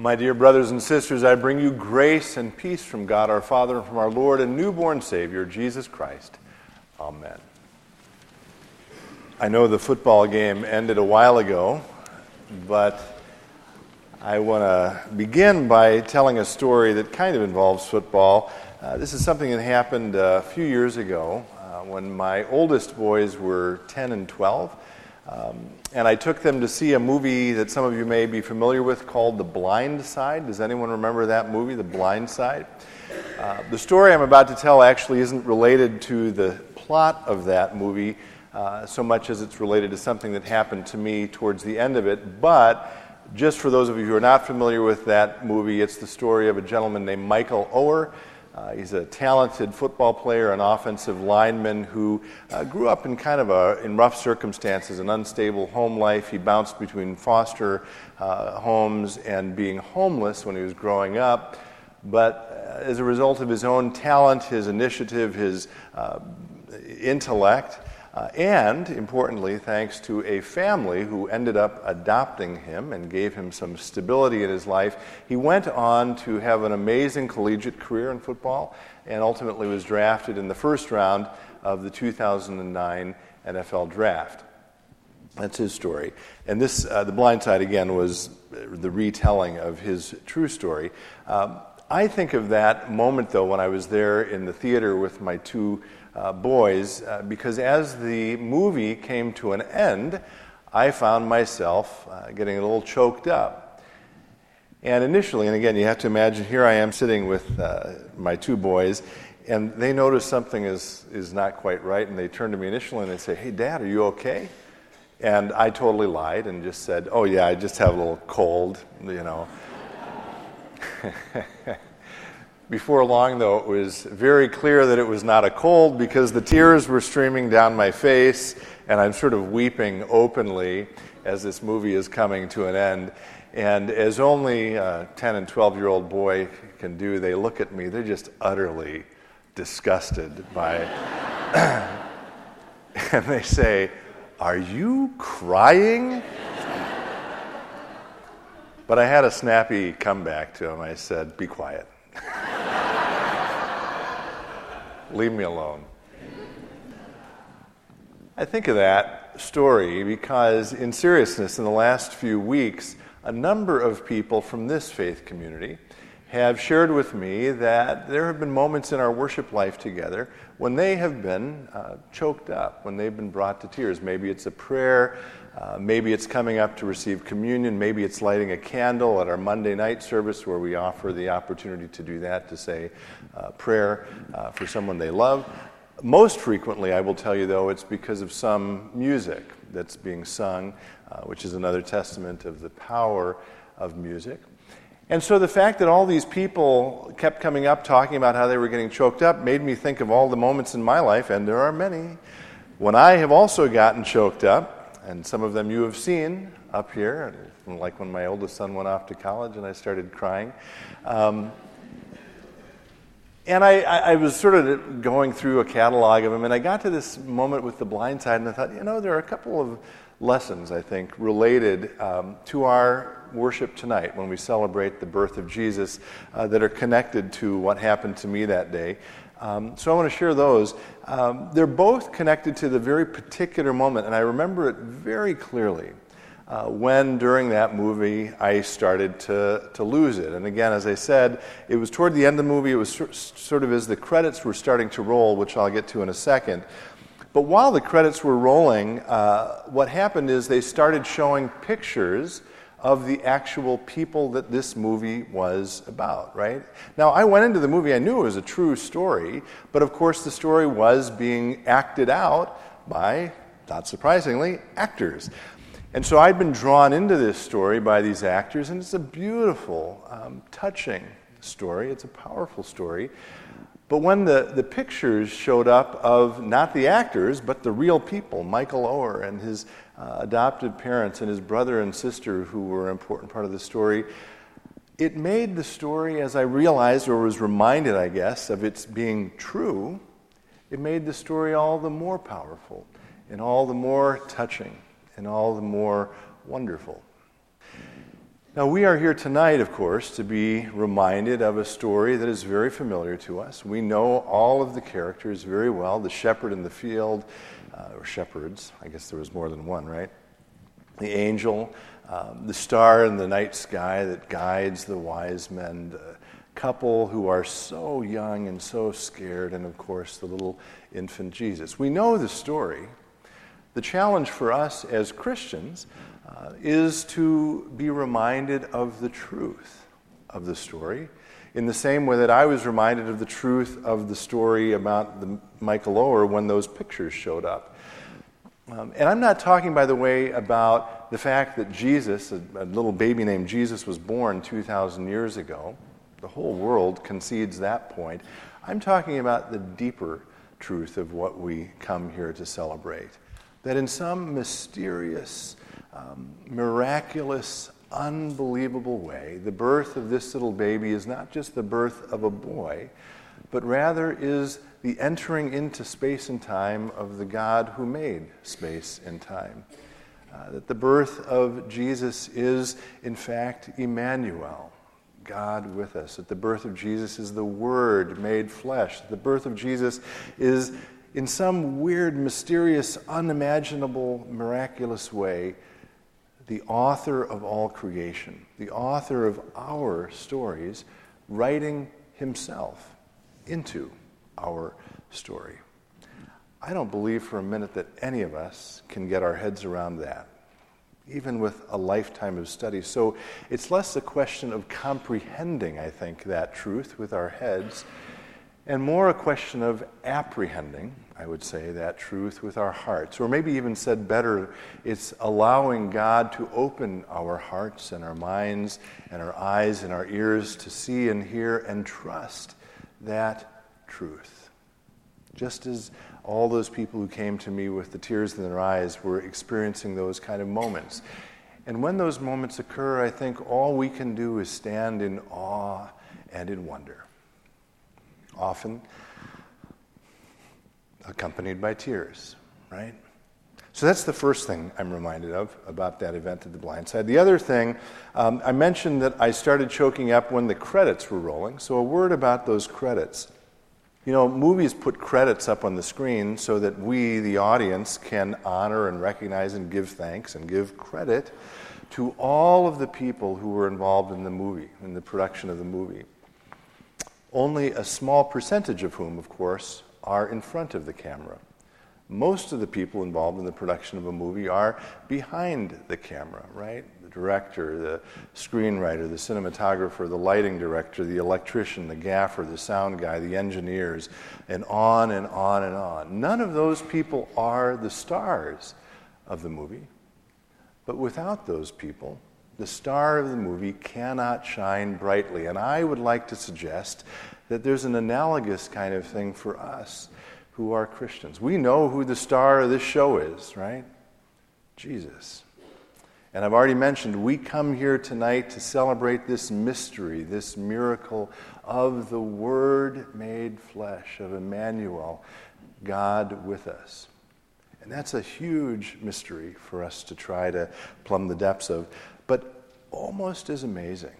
My dear brothers and sisters, I bring you grace and peace from God our Father and from our Lord and newborn Savior, Jesus Christ. Amen. I know the football game ended a while ago, but I want to begin by telling a story that kind of involves football. Uh, this is something that happened a few years ago uh, when my oldest boys were 10 and 12. Um, and I took them to see a movie that some of you may be familiar with called The Blind Side. Does anyone remember that movie, The Blind Side? Uh, the story I'm about to tell actually isn't related to the plot of that movie uh, so much as it's related to something that happened to me towards the end of it. But just for those of you who are not familiar with that movie, it's the story of a gentleman named Michael Oher uh, he's a talented football player, an offensive lineman who uh, grew up in kind of a, in rough circumstances, an unstable home life. He bounced between foster uh, homes and being homeless when he was growing up. But uh, as a result of his own talent, his initiative, his uh, intellect, uh, and importantly, thanks to a family who ended up adopting him and gave him some stability in his life, he went on to have an amazing collegiate career in football and ultimately was drafted in the first round of the 2009 NFL draft. That's his story. And this, uh, The Blind Side, again, was the retelling of his true story. Um, I think of that moment, though, when I was there in the theater with my two uh, boys uh, because as the movie came to an end, I found myself uh, getting a little choked up. And initially, and again, you have to imagine here I am sitting with uh, my two boys, and they notice something is, is not quite right, and they turn to me initially and they say, Hey, Dad, are you okay? And I totally lied and just said, Oh, yeah, I just have a little cold, you know. Before long, though, it was very clear that it was not a cold because the tears were streaming down my face, and I'm sort of weeping openly as this movie is coming to an end. And as only a 10 and 12 year old boy can do, they look at me, they're just utterly disgusted by. and they say, Are you crying? But I had a snappy comeback to him. I said, Be quiet. Leave me alone. I think of that story because, in seriousness, in the last few weeks, a number of people from this faith community have shared with me that there have been moments in our worship life together when they have been uh, choked up, when they've been brought to tears. Maybe it's a prayer, uh, maybe it's coming up to receive communion, maybe it's lighting a candle at our Monday night service where we offer the opportunity to do that, to say uh, prayer uh, for someone they love. Most frequently, I will tell you though, it's because of some music that's being sung, uh, which is another testament of the power of music. And so the fact that all these people kept coming up talking about how they were getting choked up made me think of all the moments in my life, and there are many, when I have also gotten choked up, and some of them you have seen up here, like when my oldest son went off to college and I started crying. Um, and I, I, was sort of going through a catalog of them, and I got to this moment with the blind side, and I thought, you know, there are a couple of lessons, I think, related um, to our worship tonight when we celebrate the birth of Jesus uh, that are connected to what happened to me that day. Um, so I want to share those. Um, they're both connected to the very particular moment, and I remember it very clearly. Uh, when during that movie I started to, to lose it. And again, as I said, it was toward the end of the movie, it was sort of as the credits were starting to roll, which I'll get to in a second. But while the credits were rolling, uh, what happened is they started showing pictures of the actual people that this movie was about, right? Now, I went into the movie, I knew it was a true story, but of course, the story was being acted out by, not surprisingly, actors. And so I'd been drawn into this story by these actors, and it's a beautiful, um, touching story. It's a powerful story. But when the, the pictures showed up of not the actors, but the real people, Michael Oher and his uh, adopted parents and his brother and sister, who were an important part of the story, it made the story, as I realized or was reminded, I guess, of its being true, it made the story all the more powerful and all the more touching and all the more wonderful. Now, we are here tonight, of course, to be reminded of a story that is very familiar to us. We know all of the characters very well the shepherd in the field, uh, or shepherds, I guess there was more than one, right? The angel, um, the star in the night sky that guides the wise men, the couple who are so young and so scared, and of course, the little infant Jesus. We know the story. The challenge for us as Christians uh, is to be reminded of the truth of the story in the same way that I was reminded of the truth of the story about the Michael Oher when those pictures showed up. Um, and I'm not talking, by the way, about the fact that Jesus, a, a little baby named Jesus, was born 2,000 years ago. The whole world concedes that point. I'm talking about the deeper truth of what we come here to celebrate. That in some mysterious, um, miraculous, unbelievable way, the birth of this little baby is not just the birth of a boy, but rather is the entering into space and time of the God who made space and time. Uh, that the birth of Jesus is, in fact, Emmanuel, God with us. That the birth of Jesus is the Word made flesh. That the birth of Jesus is, in some weird, mysterious, unimaginable, miraculous way, the author of all creation, the author of our stories, writing himself into our story. I don't believe for a minute that any of us can get our heads around that, even with a lifetime of study. So it's less a question of comprehending, I think, that truth with our heads, and more a question of apprehending I would say, that truth with our hearts. Or maybe even said better, it's allowing God to open our hearts and our minds and our eyes and our ears to see and hear and trust that truth. Just as all those people who came to me with the tears in their eyes were experiencing those kind of moments. And when those moments occur, I think all we can do is stand in awe and in wonder. Often, accompanied by tears, right? So that's the first thing I'm reminded of about that event at the blind side. The other thing, um, I mentioned that I started choking up when the credits were rolling. So a word about those credits. You know, movies put credits up on the screen so that we, the audience, can honor and recognize and give thanks and give credit to all of the people who were involved in the movie, in the production of the movie. Only a small percentage of whom, of course, are in front of the camera. Most of the people involved in the production of a movie are behind the camera, right? The director, the screenwriter, the cinematographer, the lighting director, the electrician, the gaffer, the sound guy, the engineers, and on and on and on. None of those people are the stars of the movie. But without those people, the star of the movie cannot shine brightly. And I would like to suggest that there's an analogous kind of thing for us who are Christians. We know who the star of this show is, right? Jesus. And I've already mentioned, we come here tonight to celebrate this mystery, this miracle of the Word made flesh, of Emmanuel, God with us. And that's a huge mystery for us to try to plumb the depths of. But almost as amazing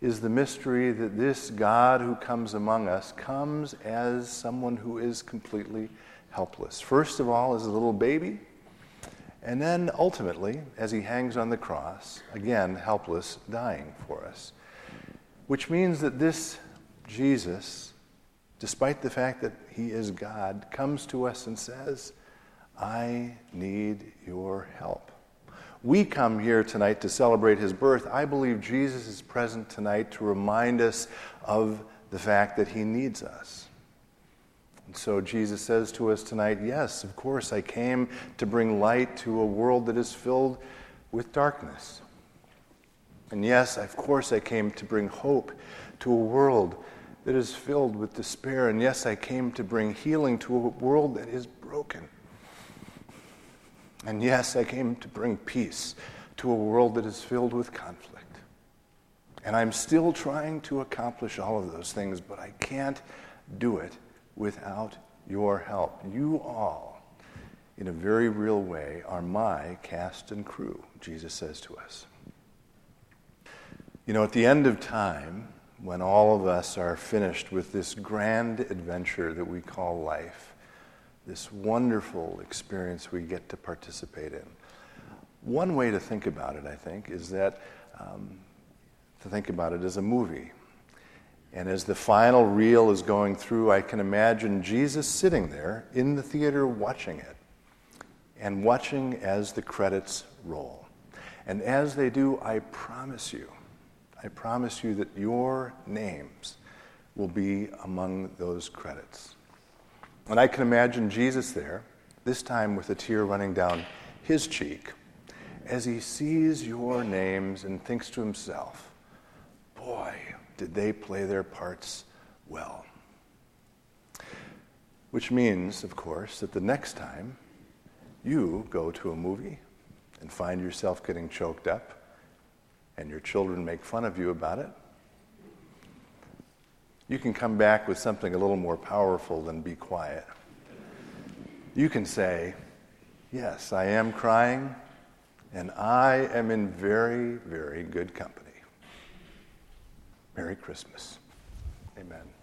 is the mystery that this God who comes among us comes as someone who is completely helpless. First of all, as a little baby, and then ultimately, as he hangs on the cross, again, helpless, dying for us. Which means that this Jesus, despite the fact that he is God, comes to us and says, I need your help we come here tonight to celebrate his birth, I believe Jesus is present tonight to remind us of the fact that he needs us. And so Jesus says to us tonight, Yes, of course, I came to bring light to a world that is filled with darkness. And yes, of course, I came to bring hope to a world that is filled with despair. And yes, I came to bring healing to a world that is broken. And yes, I came to bring peace to a world that is filled with conflict. And I'm still trying to accomplish all of those things, but I can't do it without your help. You all, in a very real way, are my cast and crew, Jesus says to us. You know, at the end of time, when all of us are finished with this grand adventure that we call life, this wonderful experience we get to participate in, one way to think about it, I think, is that um, to think about it as a movie. And as the final reel is going through, I can imagine Jesus sitting there in the theater watching it and watching as the credits roll. And as they do, I promise you, I promise you that your names will be among those credits. And I can imagine Jesus there, this time with a tear running down his cheek, as he sees your names and thinks to himself, boy, did they play their parts well. Which means, of course, that the next time you go to a movie and find yourself getting choked up and your children make fun of you about it, you can come back with something a little more powerful than be quiet. You can say, Yes, I am crying, and I am in very, very good company. Merry Christmas. Amen.